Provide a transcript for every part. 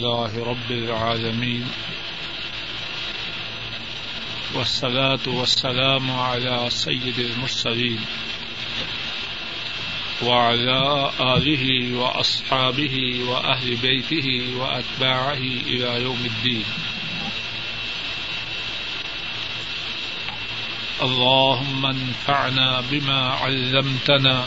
الله رب العالمين والصلاة والسلام على سيد المرسلين وعلى آله وأصحابه وأهل بيته وأتباعه إلى يوم الدين. اللهم انفعنا بما علمتنا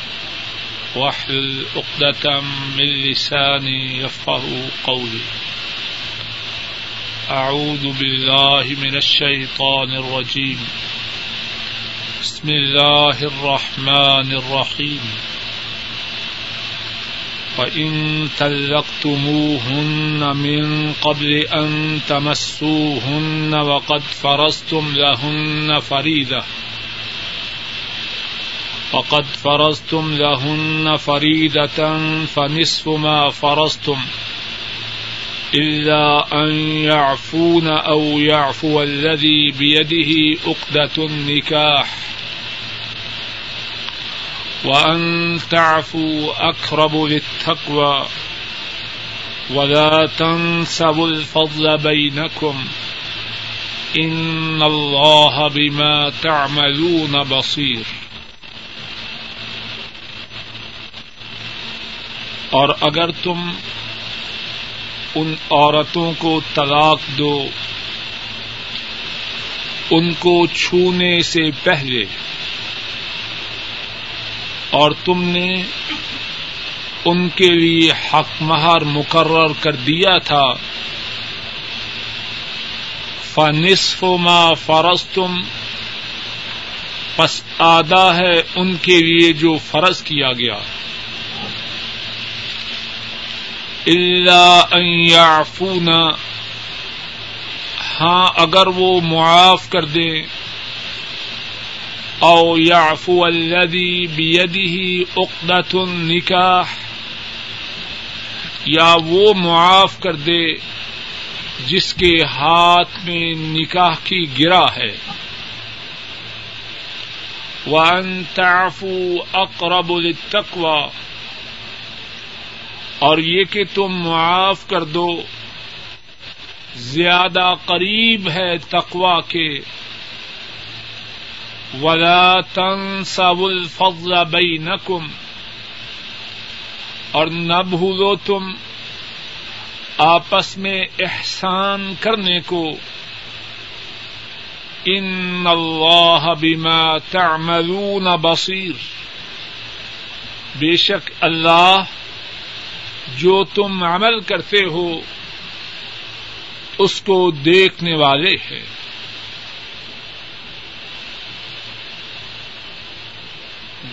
واحلل عقدة من لساني يفقه قولي. أعوذ بالله من الشيطان الرجيم. بسم الله الرحمن الرحيم. وإن تلقتموهن من قبل أن تمسوهن وقد فرستم لهن فريدة وقد فرستم لهن فريدة فنصف ما فرستم إلا أن يعفون أو يعفو الذي بيده أقدة النكاح وأن تعفوا أقرب للتقوى ولا تنسبوا الفضل بينكم إن الله بما تعملون بصير اور اگر تم ان عورتوں کو طلاق دو، ان کو چھونے سے پہلے، اور تم نے ان کے لیے حق مہر مقرر کر دیا تھا، فنصف ما فرض تم پس آدھا ہے ان کے لیے جو فرض کیا گیا۔ اللہ یعفونا ہاں اگر وہ معاف کر دیں او یعفو الذی بیدہ عقدۃ النکاح یا وہ معاف کر دے جس کے ہاتھ میں نکاح کی گرا ہے. وَأَن تَعْفُوا أَقْرَبُ لِلتَّقْوَى. اور یہ کہ تم معاف کر دو۔ زیادہ قریب ہے تقوا کے۔ ولا تنسوا الفضل بینکم اور نہ بھولو تم آپس میں احسان کرنے کو۔ ان اللہ بما تعملون بصیر بے شک اللہ جو تم عمل کرتے ہو، اس کو دیکھنے والے ہیں۔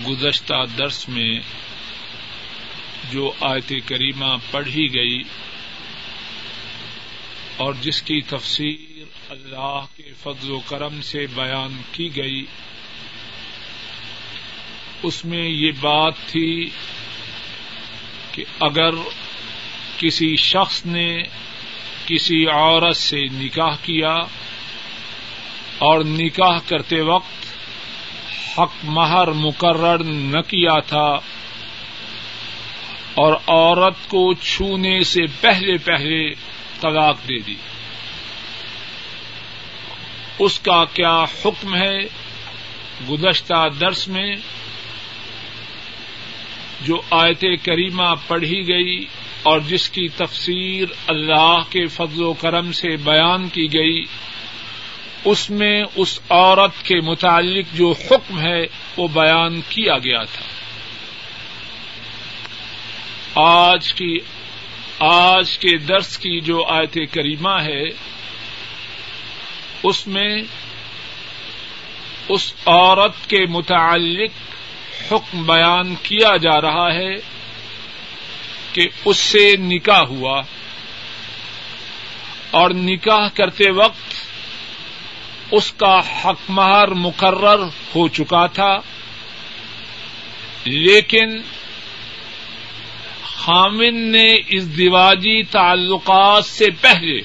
گزشتہ درس میں جو آیت کریمہ پڑھی گئی اور جس کی تفسیر اللہ کے فضل و کرم سے بیان کی گئی، اس میں یہ بات تھی کہ اگر کسی شخص نے کسی عورت سے نکاح کیا اور نکاح کرتے وقت حق مہر مقرر نہ کیا تھا اور عورت کو چھونے سے پہلے پہلے طلاق دے دی، اس کا کیا حکم ہے؟ گزشتہ درس میں جو آیت کریمہ پڑھی گئی اور جس کی تفسیر اللہ کے فضل و کرم سے بیان کی گئی، اس میں اس عورت کے متعلق جو حکم ہے، وہ بیان کیا گیا تھا۔ آج کی، آج کے درس کی جو آیت کریمہ ہے، اس میں اس عورت کے متعلق حکم بیان کیا جا رہا ہے کہ اس سے نکاح ہوا اور نکاح کرتے وقت اس کا حق مہر مقرر ہو چکا تھا، لیکن خامن نے اس دیواجی تعلقات سے پہلے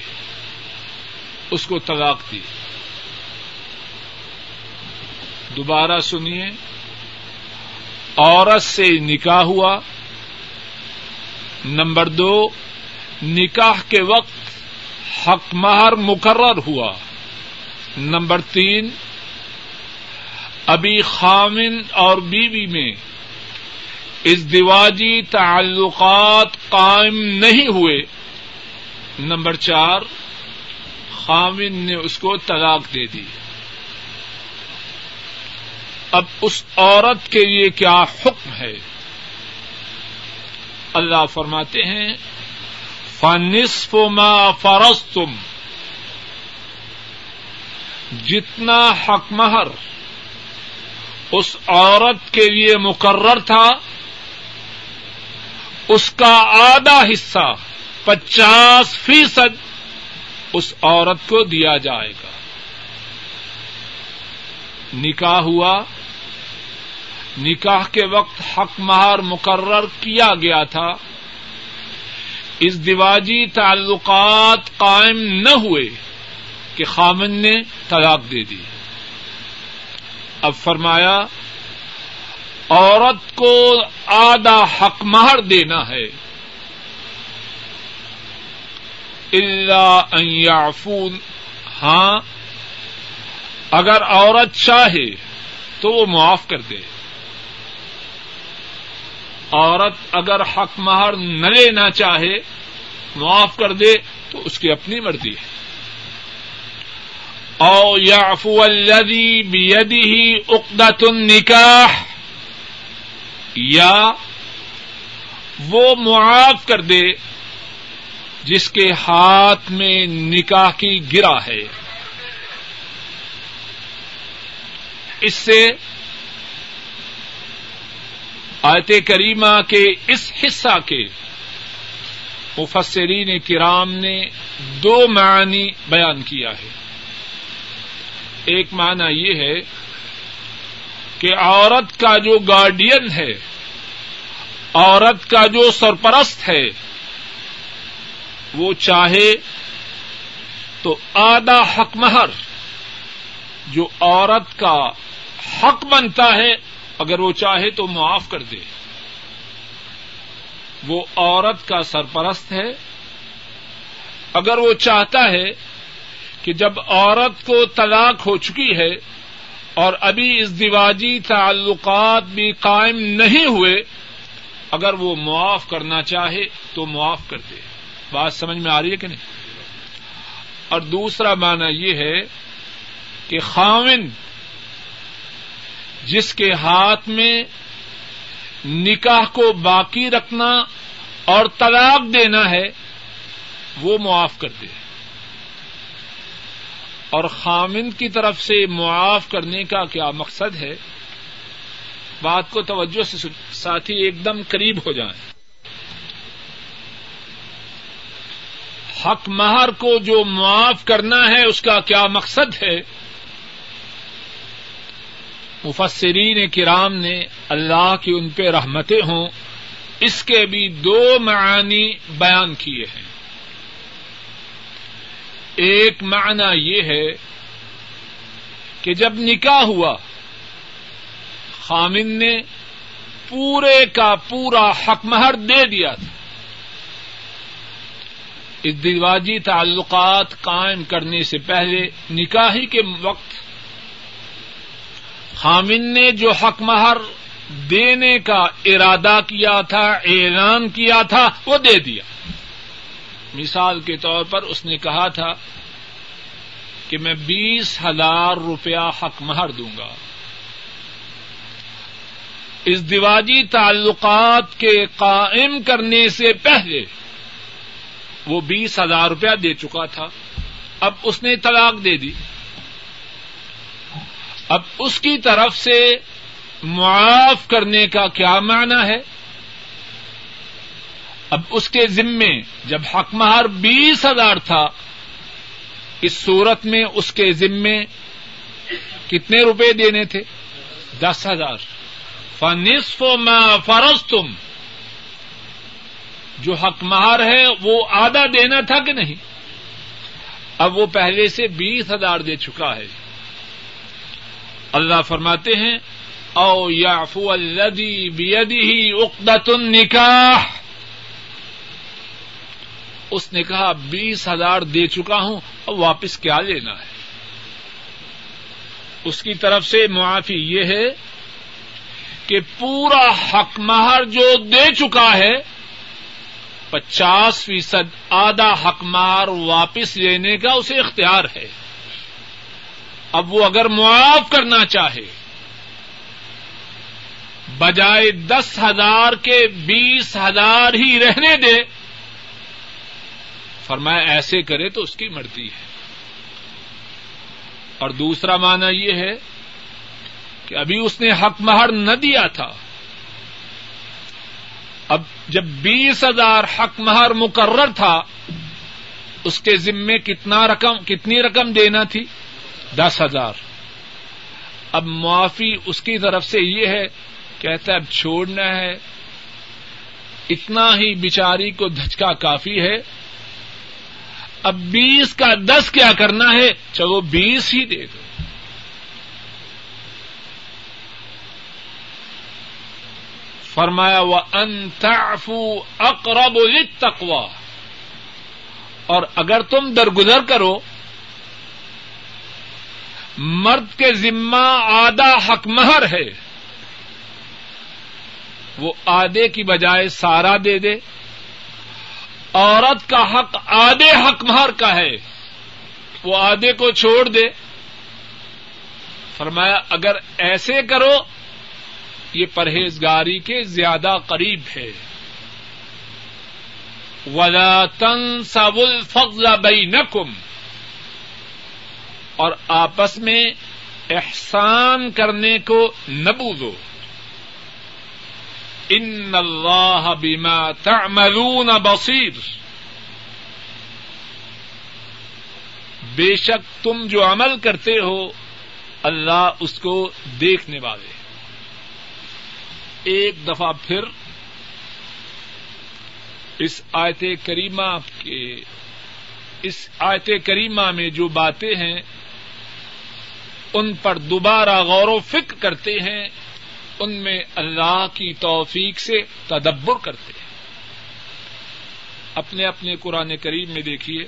اس کو طلاق دی۔ دوبارہ سنیے۔ عورت سے نکاح ہوا۔ نمبر دو، نکاح کے وقت حق مہر مقرر ہوا۔ نمبر تین ابھی خامن اور بیوی میں اس دیواجی تعلقات قائم نہیں ہوئے۔ نمبر چار، خامن نے اس کو طلاق دے دی۔ اب اس عورت کے لیے کیا حکم ہے؟ اللہ فرماتے ہیں، فنصف ما فرض تم جتنا حق مہر اس عورت کے لیے مقرر تھا، اس کا آدھا حصہ، پچاس فیصد اس عورت کو دیا جائے گا۔ نکاح ہوا نکاح کے وقت حق مہار مقرر کیا گیا تھا۔ اس تعلقات قائم نہ ہوئے کہ خامن نے طلاق دے دی۔ اب فرمایا، عورت کو آدھا حق مہر دینا ہے۔ اللہ یعفون۔ ہاں اگر عورت چاہے تو وہ معاف کر دے۔ عورت اگر حق مہر نہ لینا چاہے، معاف کر دے، تو اس کی اپنی مرضی ہے۔ او یا افو الدی بیدی ہی النکاح، یا وہ معاف کر دے جس کے ہاتھ میں نکاح کی گرا ہے۔ اس سے آیت کریمہ کے اس حصہ کے مفسرین کرام نے دو معنی بیان کیا ہے۔ ایک معنی یہ ہے کہ عورت کا جو گارڈین ہے، عورت کا جو سرپرست ہے، وہ چاہے تو آدھا حق مہر، جو عورت کا حق بنتا ہے اگر وہ چاہے تو معاف کر دے۔ وہ عورت کا سرپرست ہے۔ اگر وہ چاہتا ہے کہ جب عورت کو طلاق ہو چکی ہے اور ابھی اس دیواجی تعلقات بھی قائم نہیں ہوئے، اگر وہ معاف کرنا چاہے تو معاف کر دے۔ بات سمجھ میں آ رہی ہے کہ نہیں؟ اور دوسرا معنی یہ ہے کہ خاون جس کے ہاتھ میں نکاح کو باقی رکھنا اور طلاق دینا ہے، وہ معاف کر دے۔ اور خامن کی طرف سے معاف کرنے کا کیا مقصد ہے؟ بات کو توجہ سے ساتھی، ایک دم قریب ہو جائیں۔ حق مہر کو جو معاف کرنا ہے، اس کا کیا مقصد ہے؟ مفسرین کرام نے اللہ کی ان پہ رحمتیں ہوں، اس کے بھی دو معانی بیان کیے ہیں۔ ایک معنی یہ ہے کہ جب نکاح ہوا، خامن نے پورے کا پورا حق مہر دے دیا تھا۔ اس دیواجی تعلقات قائم کرنے سے پہلے نکاحی کے وقت خامن نے جو حق مہر دینے کا ارادہ کیا تھا، اعلان کیا تھا، وہ دے دیا۔ مثال کے طور پر اس نے کہا تھا کہ میں بیس ہزار روپیہ حق مہر دوں گا۔ اس دیواجی تعلقات کے قائم کرنے سے پہلے وہ بیس ہزار روپیہ دے چکا تھا۔ اب اس نے طلاق دے دی۔ اب اس کی طرف سے معاف کرنے کا کیا معنی ہے؟ اب اس کے ذمے جب حق مہار بیس ہزار تھا، اس صورت میں اس کے ذمے کتنے روپے دینے تھے؟ دس ہزار۔ فنصف میں فرض تم جو حق مہار ہے، وہ آدھا دینا تھا کہ نہیں؟ اب وہ پہلے سے بیس ہزار دے چکا ہے۔ اللہ فرماتے ہیں، او یافو الدی بیدی اقدت النکاح۔ اس نے کہا بیس ہزار دے چکا ہوں، اب واپس کیا لینا ہے؟ اس کی طرف سے معافی یہ ہے کہ پورا حق مہر جو دے چکا ہے، پچاس فیصد آدھا حق مار واپس لینے کا اسے اختیار ہے۔ اب وہ اگر معاف کرنا چاہے، بجائے دس ہزار کے بیس ہزار ہی رہنے دے، فرمایا ایسے کرے تو اس کی مرضی ہے۔ اور دوسرا معنی یہ ہے کہ ابھی اس نے حق مہر نہ دیا تھا۔ اب جب بیس ہزار حق مہر مقرر تھا، اس کے ذمے کتنا رقم، کتنی رقم دینا تھی؟ دس ہزار۔ اب معافی اس کی طرف سے یہ ہے، کہتا اب چھوڑنا ہے۔ اتنا ہی بچاری کو دھچکا کافی ہے۔ اب بیس کا دس کیا کرنا ہے؟ چلو بیس ہی دے دو۔ فرمایا وہ انتافو اقرب تقوا اور اگر تم درگزر کرو مرد کے ذمہ آدھا حق مہر ہے۔ وہ آدھے کی بجائے سارا دے دے۔ عورت کا حق آدھے حق مہر کا ہے۔ وہ آدھے کو چھوڑ دے۔ فرمایا، اگر ایسے کرو، یہ پرہیزگاری کے زیادہ قریب ہے۔ ولا تن سبل فضل اور آپس میں احسان کرنے کو نبوزو ان اللہ بما تعملون بصیر. بے شک تم جو عمل کرتے ہو، اللہ اس کو دیکھنے والے. ایک دفعہ پھر اس آیت کریمہ کے اس آیت کریمہ میں جو باتیں ہیں ان پر دوبارہ غور و فکر کرتے ہیں، ان میں اللہ کی توفیق سے تدبر کرتے ہیں۔ اپنے اپنے قرآن کریم میں دیکھیے،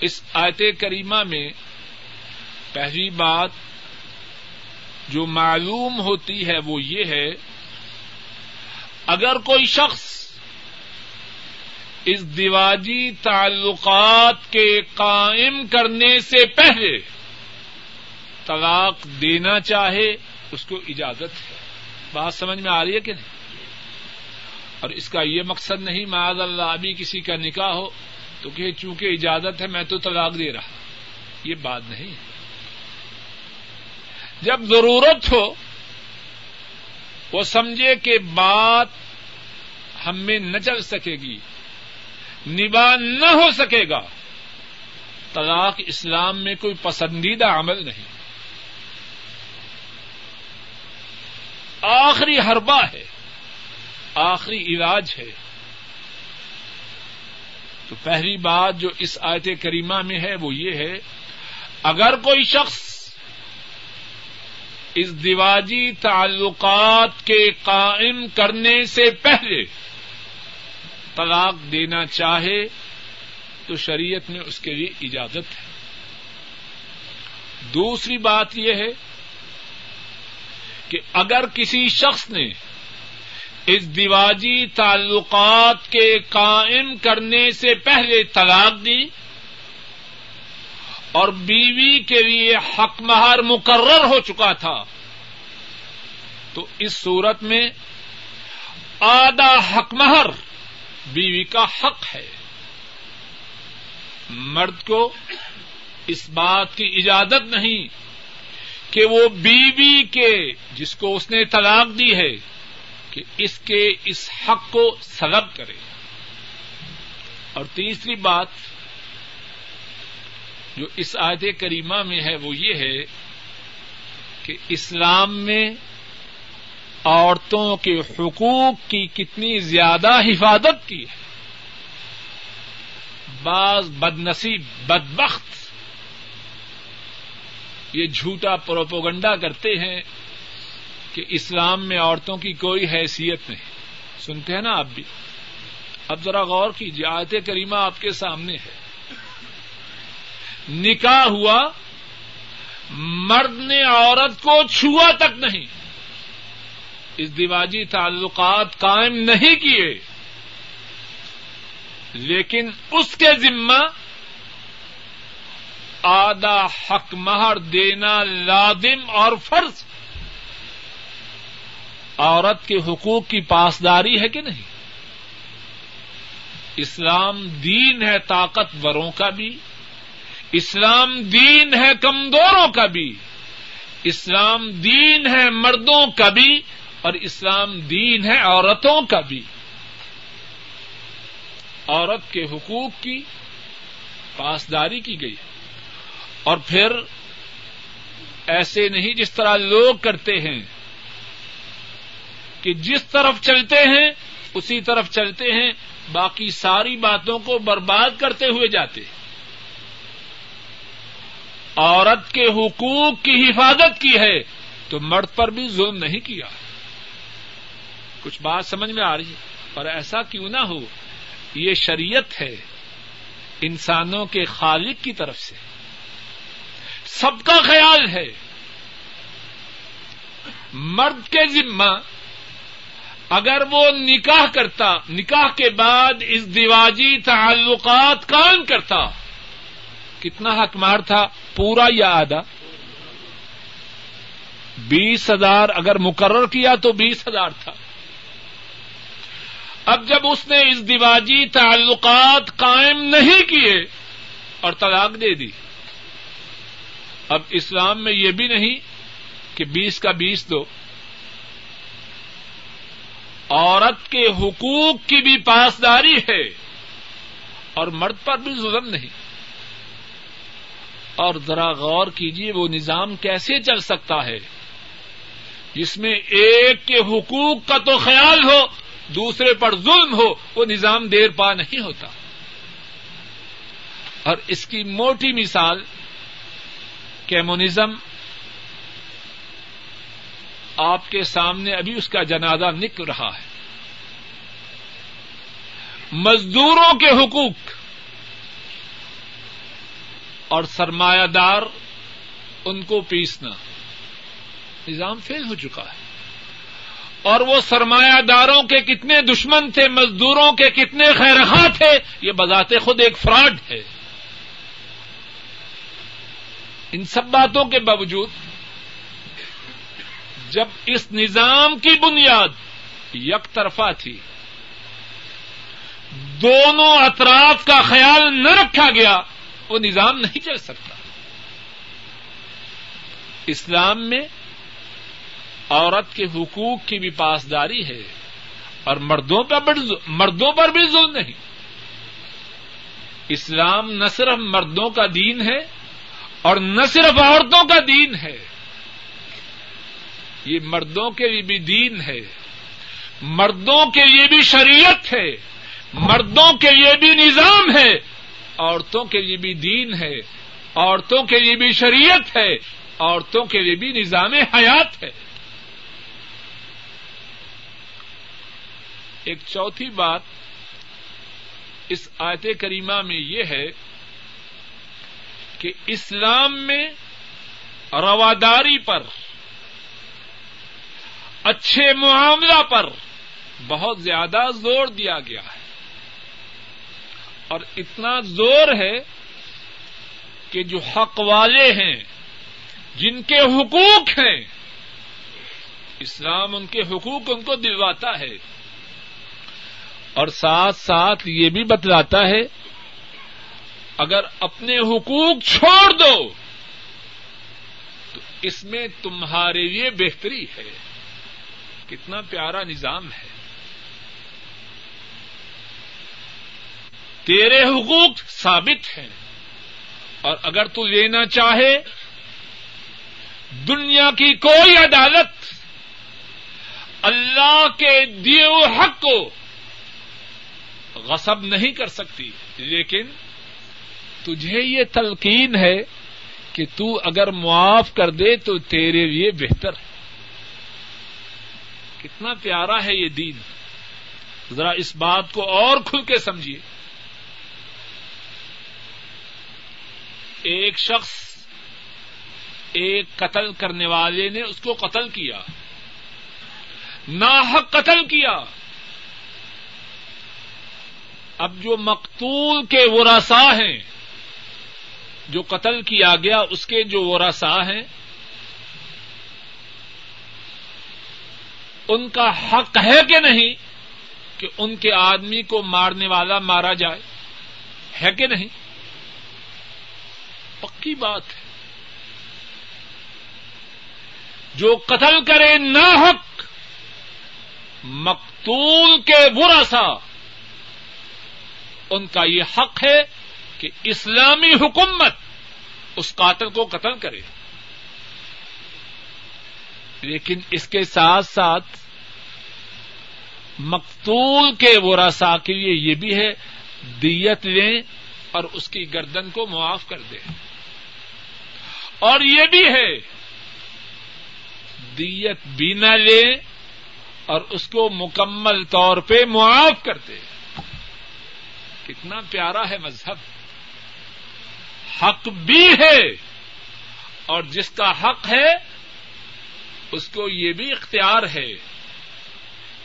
اس آیت کریمہ میں پہلی بات جو معلوم ہوتی ہے وہ یہ ہے، اگر کوئی شخص اس دیواجی تعلقات کے قائم کرنے سے پہلے طلاق دینا چاہے، اس کو اجازت ہے۔ بات سمجھ میں آ رہی ہے کہ نہیں؟ اور اس کا یہ مقصد نہیں، معاذ اللہ، ابھی کسی کا نکاح ہو، تو کہ چونکہ اجازت ہے، میں تو طلاق دے رہا یہ بات نہیں۔ جب ضرورت ہو، وہ سمجھے کہ بات ہم میں نہ چل سکے گی نبا نہ ہو سکے گا، طلاق اسلام میں کوئی پسندیدہ عمل نہیں۔ آخری حربہ ہے، آخری علاج ہے۔ تو پہلی بات جو اس آیت کریمہ میں ہے وہ یہ ہے، اگر کوئی شخص اس دیواجی تعلقات کے قائم کرنے سے پہلے طلاق دینا چاہے، تو شریعت میں اس کے لیے اجازت ہے۔ دوسری بات یہ ہے کہ اگر کسی شخص نے اس دیواجی تعلقات کے قائم کرنے سے پہلے طلاق دی اور بیوی کے لیے حق مہار مقرر ہو چکا تھا، تو اس صورت میں آدھا حق مہر بیوی کا حق ہے۔ مرد کو اس بات کی اجازت نہیں کہ وہ بیوی کے جس کو اس نے طلاق دی ہے، کہ اس کے اس حق کو سلب کرے۔ اور تیسری بات جو اس آیت کریمہ میں ہے، وہ یہ ہے کہ اسلام میں عورتوں کے حقوق کی کتنی زیادہ حفاظت کی ہے۔ بعض بد نصیب بدبخت یہ جھوٹا پروپوگنڈا کرتے ہیں کہ اسلام میں عورتوں کی کوئی حیثیت نہیں۔ سنتے ہیں نا آپ بھی؟ اب ذرا غور کیجیے آیت کریمہ آپ کے سامنے ہے۔ نکاح ہوا، مرد نے عورت کو چھوا تک نہیں۔ اس دیواجی تعلقات قائم نہیں کیے۔ لیکن اس کے ذمہ آدھا حق مہر دینا لازم اور فرض۔ عورت کے حقوق کی پاسداری ہے کہ نہیں؟ اسلام دین ہے طاقتوروں کا بھی۔ اسلام دین ہے کمزوروں کا بھی۔ اسلام دین ہے مردوں کا بھی۔ اور اسلام دین ہے عورتوں کا بھی۔ عورت کے حقوق کی پاسداری کی گئی۔ ہے اور پھر ایسے نہیں جس طرح لوگ کرتے ہیں کہ جس طرف چلتے ہیں اسی طرف چلتے ہیں، باقی ساری باتوں کو برباد کرتے ہوئے جاتے عورت کے حقوق کی حفاظت کی ہے تو مرد پر بھی ظلم نہیں کیا۔ کچھ بات سمجھ میں آ رہی ہے اور ایسا کیوں نہ ہو، یہ شریعت ہے انسانوں کے خالق کی طرف سے۔ سب کا خیال ہے مرد کے ذمہ اگر وہ نکاح کرتا، نکاح کے بعد اس دیواجی تعلقات کام کرتا، کتنا حق مار تھا، پورا یا آدھا بیس ہزار اگر مقرر کیا تو بیس ہزار تھا۔ اب جب اس نے اس دیواجی تعلقات قائم نہیں کیے اور طلاق دے دی۔ اب اسلام میں یہ بھی نہیں کہ بیس کا بیس دو۔ عورت کے حقوق کی بھی پاسداری ہے اور مرد پر بھی ظلم نہیں۔ اور ذرا غور کیجیے وہ نظام کیسے چل سکتا ہے۔ جس میں ایک کے حقوق کا تو خیال ہو، دوسرے پر ظلم ہو، وہ نظام دیر پا نہیں ہوتا۔ اور اس کی موٹی مثال کیمونزم آپ کے سامنے ابھی اس کا جنازہ نکل رہا ہے۔ مزدوروں کے حقوق اور سرمایہ دار ان کو پیسنا۔ نظام فیل ہو چکا ہے۔ اور وہ سرمایہ داروں کے کتنے دشمن تھے، مزدوروں کے کتنے خیرخواہ تھے، یہ بذات خود ایک فراڈ ہے۔ ان سب باتوں کے باوجود جب اس نظام کی بنیاد یک طرفہ تھی، دونوں اطراف کا خیال نہ رکھا گیا، وہ نظام نہیں چل سکتا۔ اسلام میں عورت کے حقوق کی بھی پاسداری ہے اور مردوں پر مردوں پر بھی ظلم نہیں۔ اسلام نہ صرف مردوں کا دین ہے اور نہ صرف عورتوں کا دین ہے، یہ مردوں کے لیے بھی دین ہے، مردوں کے لیے بھی شریعت ہے، مردوں کے لیے بھی نظام ہے، عورتوں کے لیے بھی دین ہے، عورتوں کے لیے بھی شریعت ہے، عورتوں کے لیے بھی نظام حیات ہے۔ ایک چوتھی بات اس آیت کریمہ میں یہ ہے کہ اسلام میں رواداری پر، اچھے معاملہ پر بہت زیادہ زور دیا گیا ہے۔ اور اتنا زور ہے کہ جو حق والے ہیں، جن کے حقوق ہیں، اسلام ان کے حقوق ان کو دلواتا ہے۔ اور ساتھ ساتھ یہ بھی بتلاتا ہے اگر اپنے حقوق چھوڑ دو، تو اس میں تمہارے لیے بہتری ہے۔ کتنا پیارا نظام ہے۔ تیرے حقوق ثابت ہیں۔ اور اگر تو لینا چاہے، دنیا کی کوئی عدالت اللہ کے دیے حق کو غصب نہیں کر سکتی۔ لیکن تجھے یہ تلقین ہے کہ تو اگر معاف کر دے تو تیرے لیے بہتر ہے۔ کتنا پیارا ہے یہ دین۔ ذرا اس بات کو اور کھل کے سمجھیے۔ ایک شخص ایک قتل کرنے والے نے اس کو قتل کیا۔ ناحق قتل کیا۔ اب جو مقتول کے ورسا ہیں جو قتل کیا گیا، اس کے جو ورسا ہیں، ان کا حق ہے کہ نہیں کہ ان کے آدمی کو مارنے والا مارا جائے؟ ہے کہ نہیں؟ پکی بات ہے۔ جو قتل کرے نہ حق مقتول کے براسا ان کا یہ حق ہے کہ اسلامی حکومت اس قاتل کو قتل کرے۔ لیکن اس کے ساتھ ساتھ مقتول کے ورثا کے لیے یہ بھی ہے، دیت لیں اور اس کی گردن کو معاف کر دیں۔ اور یہ بھی ہے، دیت بھی نہ لیں اور اس کو مکمل طور پہ معاف کر دیں۔ کتنا پیارا ہے مذہب۔ حق بھی ہے اور جس کا حق ہے اس کو یہ بھی اختیار ہے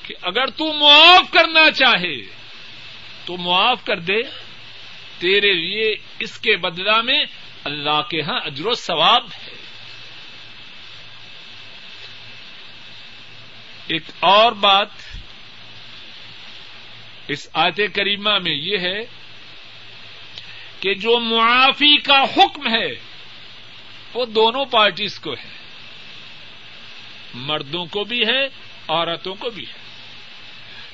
کہ اگر تو معاف کرنا چاہے تو معاف کر دے، تیرے لیے اس کے بدلا میں اللہ کے ہاں اجر و ثواب ہے۔ ایک اور بات اس آیت کریمہ میں یہ ہے کہ جو معافی کا حکم ہے، وہ دونوں پارٹیز کو ہے۔ مردوں کو بھی ہے، عورتوں کو بھی ہے۔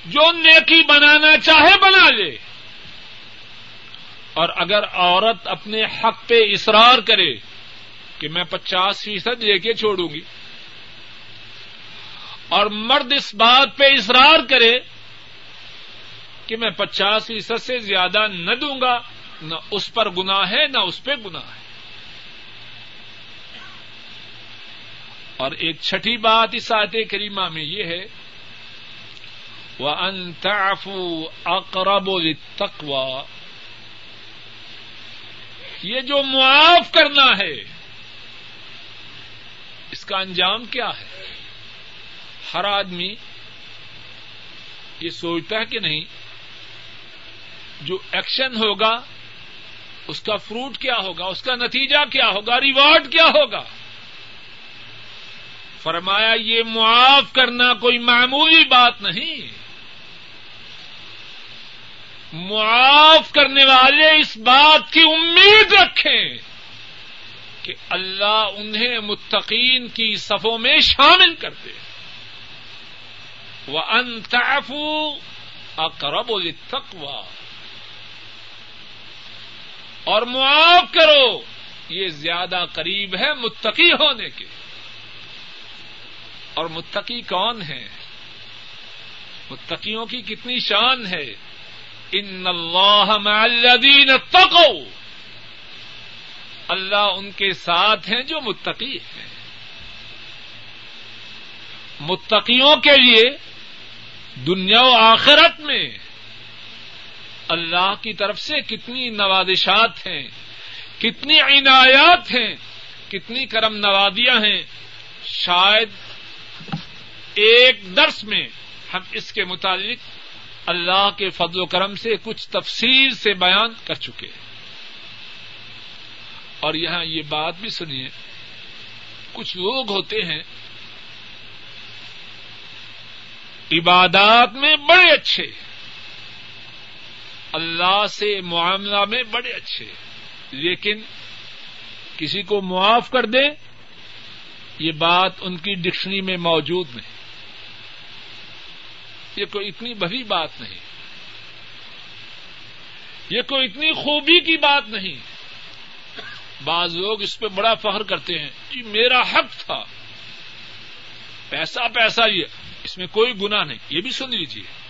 جو نیکی بنانا چاہے بنا لے۔ اور اگر عورت اپنے حق پہ اصرار کرے کہ میں پچاس فیصد لے کے چھوڑوں گی، اور مرد اس بات پہ اصرار کرے کہ میں پچاس فیصد سے زیادہ نہ دوں گا نہ اس پر گنا ہے، نہ اس پہ گنا ہے۔ اور ایک چھٹی بات اس آیت کریمہ میں یہ ہے وہ انتافو اقرب تقوا یہ جو معاف کرنا ہے، اس کا انجام کیا ہے؟ ہر آدمی یہ سوچتا ہے کہ نہیں، جو ایکشن ہوگا اس کا فروٹ کیا ہوگا؟ اس کا نتیجہ کیا ہوگا؟ ریوارڈ کیا ہوگا؟ فرمایا، یہ معاف کرنا کوئی معمولی بات نہیں۔ معاف کرنے والے اس بات کی امید رکھیں کہ اللہ انہیں متقین کی صفوں میں شامل کر دے۔ وہ انتافو اقرب التقوا اور معاف کرو یہ زیادہ قریب ہے متقی ہونے کے اور متقی کون ہے متقیوں کی کتنی شان ہے۔ ان اللہ الذین اتقوا۔ اللہ ان کے ساتھ ہیں جو متقی ہیں۔ متقیوں کے لیے دنیا و آخرت میں اللہ کی طرف سے کتنی نوازشات ہیں، کتنی عنایات ہیں، کتنی کرم نوادیاں ہیں۔ شاید ایک درس میں ہم اس کے متعلق اللہ کے فضل و کرم سے کچھ تفصیل سے بیان کر چکے ہیں۔ اور یہاں یہ بات بھی سنیے، کچھ لوگ ہوتے ہیں عبادات میں بڑے اچھے۔ ہیں اللہ سے معاملہ میں بڑے اچھے لیکن کسی کو معاف کر دیں، یہ بات ان کی ڈکشنری میں موجود نہیں۔ یہ کوئی اتنی بڑی بات نہیں۔ یہ کوئی اتنی خوبی کی بات نہیں۔ بعض لوگ اس پہ بڑا فخر کرتے ہیں جی میرا حق تھا۔ پیسہ پیسہ یہ، اس میں کوئی گنا نہیں۔ یہ بھی سن لیجیے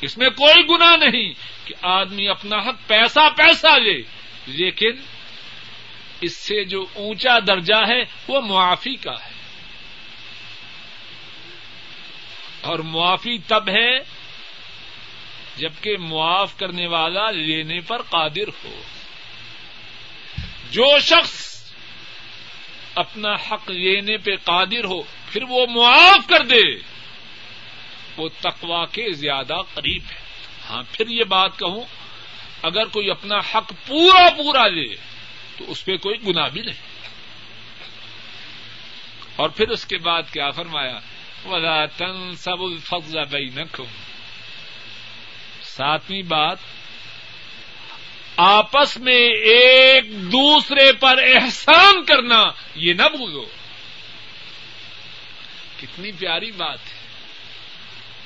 اس میں کوئی گنا نہیں کہ آدمی اپنا حق پیسہ پیسہ لے، لیکن اس سے جو اونچا درجہ ہے وہ معافی کا ہے۔ اور معافی تب ہے جبکہ معاف کرنے والا لینے پر قادر ہو۔ جو شخص اپنا حق لینے پہ قادر ہو، پھر وہ معاف کر دے۔ وہ تقوا کے زیادہ قریب ہے۔ ہاں پھر یہ بات کہوں، اگر کوئی اپنا حق پورا پورا لے، تو اس پہ کوئی گنا بھی نہیں۔ اور پھر اس کے بعد کیا فرمایا؟ ولا تن سب الفضل بینکم ساتویں بات، آپس میں ایک دوسرے پر احسان کرنا، یہ نہ بھولو۔ کتنی پیاری بات ہے۔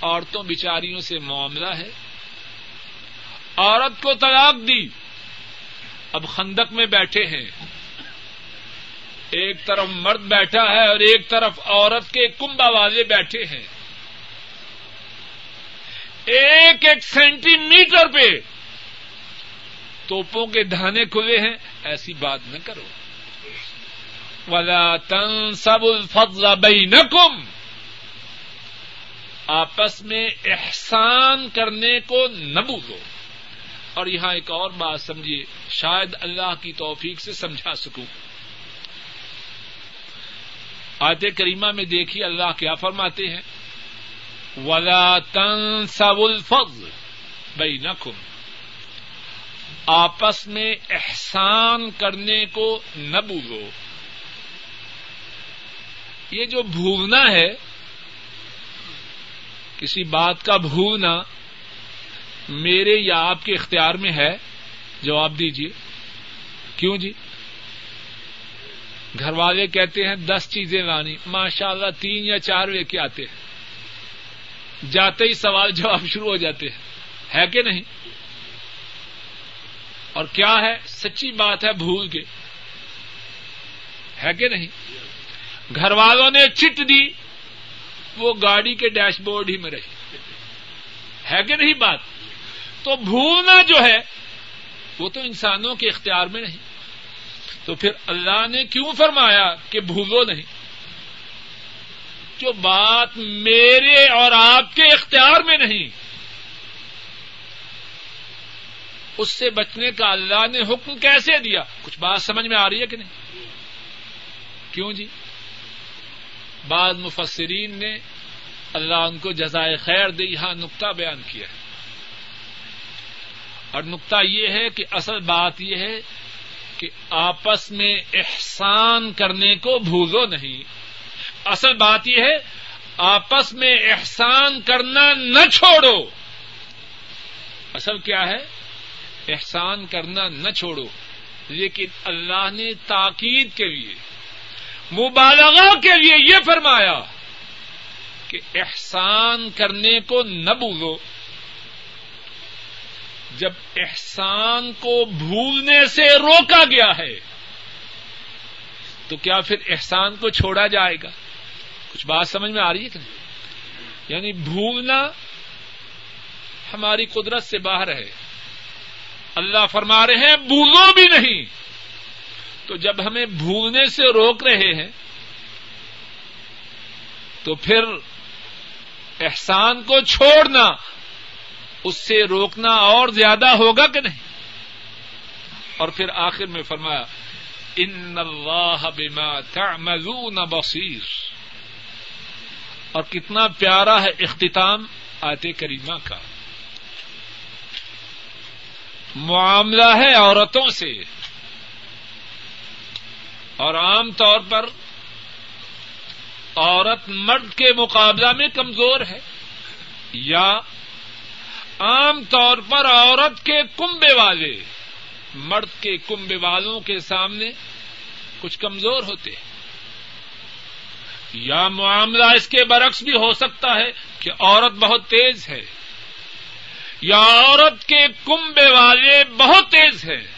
عورتوں بچاریوں سے معاملہ ہے۔ عورت کو طلاق دی۔ اب خندق میں بیٹھے ہیں۔ ایک طرف مرد بیٹھا ہے اور ایک طرف عورت کے کنبا والے بیٹھے ہیں۔ ایک ایک سینٹی میٹر پہ توپوں کے دھانے کھلے ہیں۔ ایسی بات نہ کرو۔ ولا تن سب الفضل بینکم آپس میں احسان کرنے کو نہ بھولو۔ اور یہاں ایک اور بات سمجھیے، شاید اللہ کی توفیق سے سمجھا سکوں۔ آتے کریمہ میں دیکھیے اللہ کیا فرماتے ہیں۔ ولا تن سب الفضل بینکم آپس میں احسان کرنے کو نہ بھولو۔ یہ جو بھولنا ہے کسی بات کا بھولنا میرے یا آپ کے اختیار میں ہے؟ جواب دیجیے کیوں جی؟ گھر والے کہتے ہیں، دس چیزیں لانی۔ ماشاء اللہ تین یا چار لے کے آتے ہیں۔ جاتے ہی سوال جواب شروع ہو جاتے ہیں۔ ہے کہ نہیں؟ اور کیا ہے؟ سچی بات ہے، بھول کے۔ ہے کہ نہیں؟ گھر والوں نے چٹ دی۔ وہ گاڑی کے ڈیش بورڈ ہی میں رہی ہے کہ نہیں بات؟ تو بھولنا جو ہے، وہ تو انسانوں کے اختیار میں نہیں۔ تو پھر اللہ نے کیوں فرمایا کہ بھولو نہیں؟ جو بات میرے اور آپ کے اختیار میں نہیں، اس سے بچنے کا اللہ نے حکم کیسے دیا؟ کچھ بات سمجھ میں آ رہی ہے کہ نہیں؟ کیوں جی؟ بعض مفسرین نے اللہ ان کو جزائے خیر دے یہاں نقطہ بیان کیا ہے۔ اور نقطہ یہ ہے کہ اصل بات یہ ہے کہ آپس میں احسان کرنے کو بھولو نہیں۔ اصل بات یہ ہے آپس میں احسان کرنا نہ چھوڑو۔ اصل کیا ہے؟ احسان کرنا نہ چھوڑو۔ لیکن اللہ نے تاکید کے لیے مبالغہ کے لیے یہ فرمایا کہ احسان کرنے کو نہ بھولو۔ جب احسان کو بھولنے سے روکا گیا ہے، تو کیا پھر احسان کو چھوڑا جائے گا؟ کچھ بات سمجھ میں آ رہی ہے کہ نہیں؟ یعنی بھولنا ہماری قدرت سے باہر ہے۔ اللہ فرما رہے ہیں، بھولو بھی نہیں۔ تو جب ہمیں بھولنے سے روک رہے ہیں، تو پھر احسان کو چھوڑنا، اس سے روکنا اور زیادہ ہوگا کہ نہیں؟ اور پھر آخر میں فرمایا، ان اللہ بما تعملون بصیر. اور کتنا پیارا ہے اختتام آتے کریمہ کا۔ معاملہ ہے عورتوں سے۔ اور عام طور پر عورت مرد کے مقابلہ میں کمزور ہے یا عام طور پر عورت کے کنبے والے مرد کے کنبے والوں کے سامنے کچھ کمزور ہوتے ہیں۔ یا معاملہ اس کے برعکس بھی ہو سکتا ہے کہ عورت بہت تیز ہے یا عورت کے کنبے والے بہت تیز ہے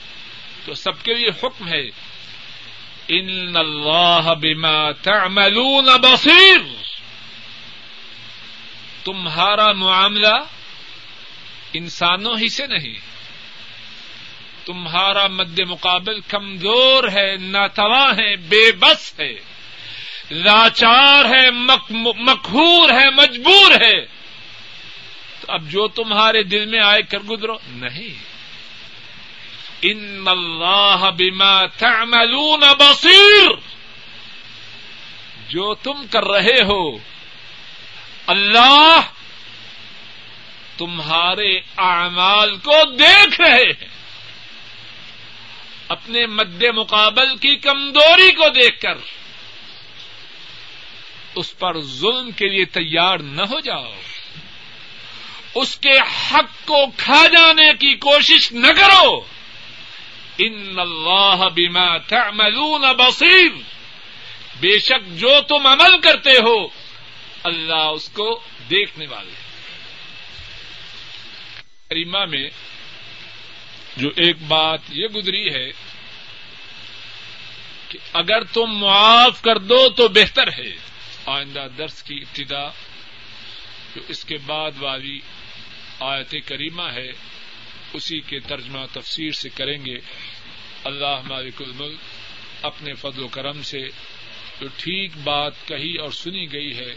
تو سب کے لیے حکم ہے ان اللہ بما تعملون بصیر تمہارا معاملہ انسانوں ہی سے نہیں، تمہارا مد مقابل کمزور ہے، ناتواں ہے، بے بس ہے، لاچار ہے مقہور ہے، مجبور ہے۔ تو اب جو تمہارے دل میں آئے کر گزرو نہیں۔ ان اللہ بما تعملون بصیر جو تم کر رہے ہو، اللہ تمہارے اعمال کو دیکھ رہے ہیں۔ اپنے مد مقابل کی کمزوری کو دیکھ کر، اس پر ظلم کے لیے تیار نہ ہو جاؤ۔ اس کے حق کو کھا جانے کی کوشش نہ کرو۔ ان اللہ بما تعملون بصیر۔ بے شک جو تم عمل کرتے ہو، اللہ اس کو دیکھنے والے کریمہ میں جو ایک بات یہ گزری ہے کہ اگر تم معاف کر دو تو بہتر ہے۔ آئندہ درس کی ابتدا جو اس کے بعد والی آیت کریمہ ہے۔ اسی کے ترجمہ تفسیر سے کریں گے۔ اللہ مالک الملک اپنے فضل و کرم سے جو ٹھیک بات کہی اور سنی گئی ہے،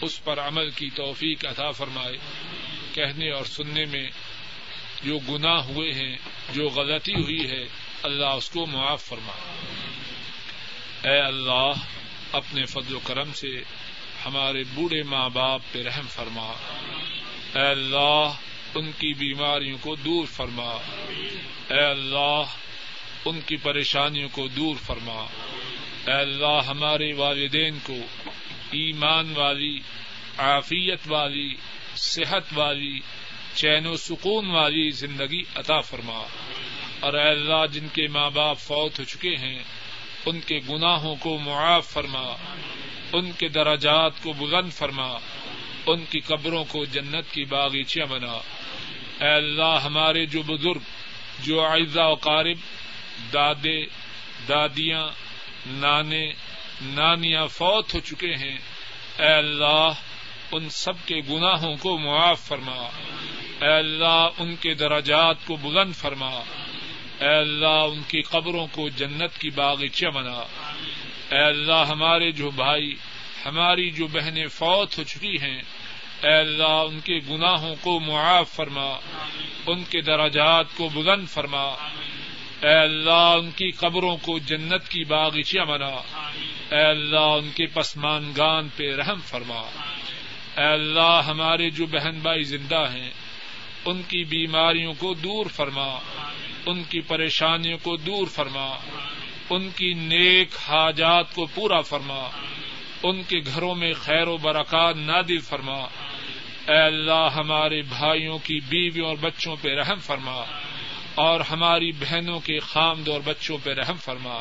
اس پر عمل کی توفیق عطا فرمائے۔ کہنے اور سننے میں جو گناہ ہوئے ہیں، جو غلطی ہوئی ہے، اللہ اس کو معاف فرما اے اللہ، اپنے فضل و کرم سے ہمارے بوڑھے ماں باپ پہ رحم فرما۔ اے اللہ ان کی بیماریوں کو دور فرما۔ اے اللہ، ان کی پریشانیوں کو دور فرما۔ اے اللہ، ہمارے والدین کو ایمان والی، عافیت والی، صحت والی، چین و سکون والی زندگی عطا فرما۔ اور اے اللہ، جن کے ماں باپ فوت ہو چکے ہیں، ان کے گناہوں کو معاف فرما۔ ان کے دراجات کو بلند فرما۔ ان کی قبروں کو جنت کی باغیچیاں بنا۔ اے اللہ، ہمارے جو بزرگ، جو اعزا و قارب، دادے، دادیاں، نانے، نانیاں فوت ہو چکے ہیں، اے اللہ، ان سب کے گناہوں کو معاف فرما۔ اے اللہ، ان کے دراجات کو بلند فرما۔ اے اللہ، ان کی قبروں کو جنت کی باغیچہ بنا۔ اے اللہ، ہمارے جو بھائی ہماری جو بہنیں فوت ہو چکی ہیں، اے اللہ، ان کے گناہوں کو معاف فرما، ان کے دراجات کو بلند فرما۔ اے اللہ، ان کی قبروں کو جنت کی باغیچیاں بنا۔ اے اللہ، ان کے پسمانگان پہ رحم فرما۔ اے اللہ، ہمارے جو بہن بھائی زندہ ہیں، ان کی بیماریوں کو دور فرما۔ ان کی پریشانیوں کو دور فرما۔ ان کی نیک حاجات کو پورا فرما۔ ان کے گھروں میں خیر و برکات نادل فرما۔ اے اللہ، ہمارے بھائیوں کی بیویوں اور بچوں پہ رحم فرما۔ اور ہماری بہنوں کے خامد اور بچوں پہ رحم فرما۔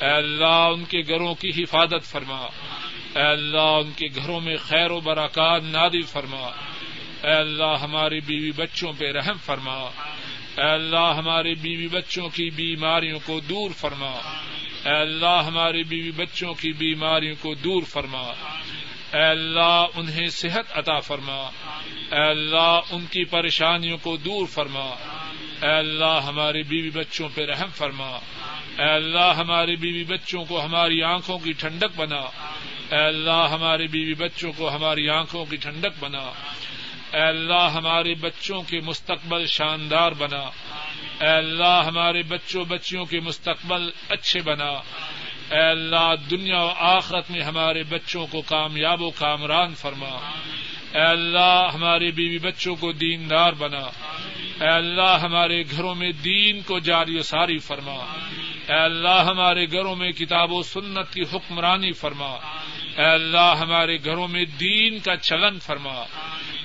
اے اللہ، ان کے گھروں کی حفاظت فرما۔ اے اللہ، ان کے گھروں میں خیر و برکات نادل فرما۔ اے اللہ ہماری بیوی بچوں پہ رحم فرما۔ اے اللہ، ہمارے بیوی بچوں کی بیماریوں کو دور فرما۔ اے اللہ ہمارے بیوی بچوں کی بیماریوں کو دور فرما۔ اے اللہ انہیں صحت عطا فرما۔ اے اللہ ان کی پریشانیوں کو دور فرما۔ اے اللہ ہمارے بیوی بچوں پہ رحم فرما۔ اے اللہ ہمارے بیوی بچوں کو ہماری آنکھوں کی ٹھنڈک بنا۔ اے اللہ ہمارے بیوی بچوں کو ہماری آنکھوں کی ٹھنڈک بنا۔ اے اللہ ہمارے بچوں کے مستقبل شاندار بنا۔ اے اللہ ہمارے بچوں بچیوں کے مستقبل اچھے بنا۔ اے اللہ دنیا و آخرت میں ہمارے بچوں کو کامیاب و کامران فرما۔ اے اللہ ہمارے بیوی بچوں کو دیندار بنا۔ اے اللہ ہمارے گھروں میں دین کو جاری و ساری فرما۔ اے اللہ ہمارے گھروں میں کتاب و سنت کی حکمرانی فرما۔ اے اللہ ہمارے گھروں میں دین کا چلن فرما۔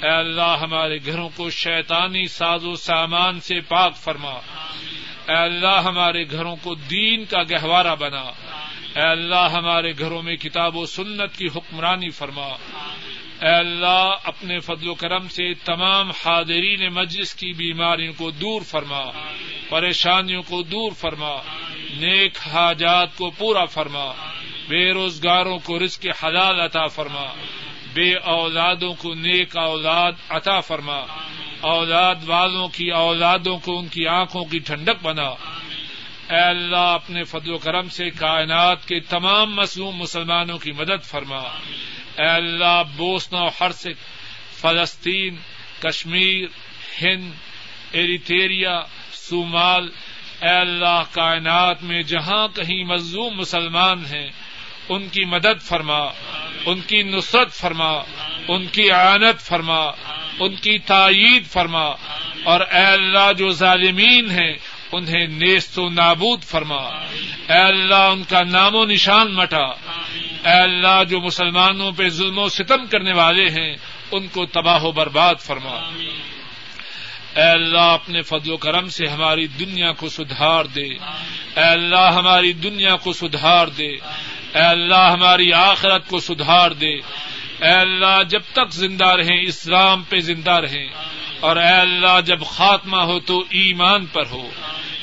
اے اللہ ہمارے گھروں کو شیطانی ساز و سامان سے پاک فرما۔ اے اللہ ہمارے گھروں کو دین کا گہوارہ بنا۔ اے اللہ ہمارے گھروں میں کتاب و سنت کی حکمرانی فرما۔ اے اللہ اپنے فضل و کرم سے تمام حاضرین مجلس کی بیماریوں کو دور فرما۔ پریشانیوں کو دور فرما۔ نیک حاجات کو پورا فرما۔ بے روزگاروں کو رزق حلال عطا فرما۔ بے اولادوں کو نیک اولاد عطا فرما۔ اولاد والوں کی، اولادوں کو ان کی آنکھوں کی ٹھنڈک بنا۔ اے اللہ، اپنے فضل و کرم سے کائنات کے تمام مصنوع مسلمانوں کی مدد فرما۔ اے اللہ، بوسنا و حرسک فلسطین، کشمیر، ہند ایریٹیریا سومال اے اللہ، کائنات میں جہاں کہیں مظلوم مسلمان ہیں ان کی مدد فرما، ان کی نصرت فرما، ان کی آنت فرما، ان کی تائید فرما، اور اے اللہ جو ظالمین ہیں، انہیں نیست و نابود فرما۔ اے اللہ ان کا نام و نشان مٹا۔ اے اللہ جو مسلمانوں پہ ظلم و ستم کرنے والے ہیں، ان کو تباہ و برباد فرما۔ اے اللہ اپنے فضل و کرم سے ہماری دنیا کو سدھار دے۔ اے اللہ ہماری دنیا کو سدھار دے۔ اے اللہ ہماری آخرت کو سدھار دے۔ اے اللہ جب تک زندہ رہیں، اسلام پہ زندہ رہیں۔ اور اے اللہ جب خاتمہ ہو تو ایمان پر ہو۔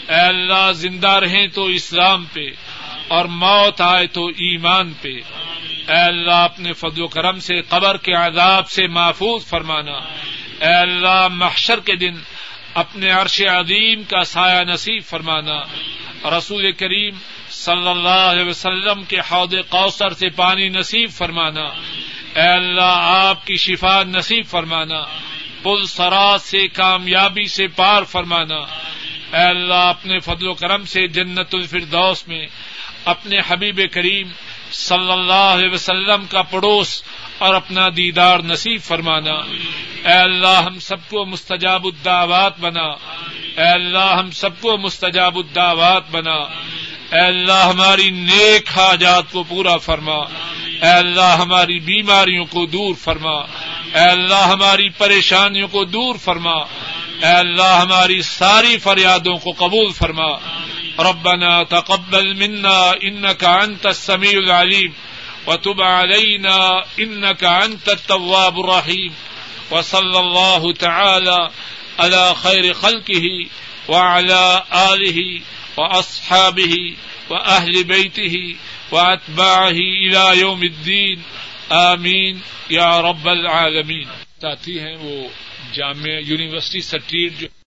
اے اللہ زندہ رہیں تو اسلام پہ۔ اور موت آئے تو ایمان پہ۔ اے اللہ اپنے فضل و کرم سے، قبر کے عذاب سے محفوظ فرمانا۔ اے اللہ محشر کے دن اپنے عرش عظیم کا سایہ نصیب فرمانا۔ رسول کریم صلی اللہ علیہ وسلم کے حوض کوثر سے پانی نصیب فرمانا۔ اے اللہ، آپ کی شفا نصیب فرمانا۔ پل سراج سے کامیابی سے پار فرمانا۔ اے اللہ، اپنے فضل و کرم سے جنت الفردوس میں اپنے حبیب کریم صلی اللہ علیہ وسلم کا پڑوس اور اپنا دیدار نصیب فرمانا۔ اے اللہ، ہم سب کو مستجاب الدعوات بنا۔ اے اللہ، ہم سب کو مستجاب الدعوات بنا۔ اے اللہ ہماری نیک حاجات کو پورا فرما۔ اے اللہ ہماری بیماریوں کو دور فرما۔ اے اللہ ہماری پریشانیوں کو دور فرما۔ اے اللہ ہماری ساری فریادوں کو قبول فرما۔ ربنا تقبل منا انك انت السميع العليم وتب علينا انك انت التواب الرحيم وصلى الله تعالى على خير خلقه وعلى آله وأصحابه وأهل بيته وأتباعه إلى يوم الدين. آمين. يا رب العالمين. تاتی ہیں وہ جامعہ، یونیورسٹی سٹریٹ جو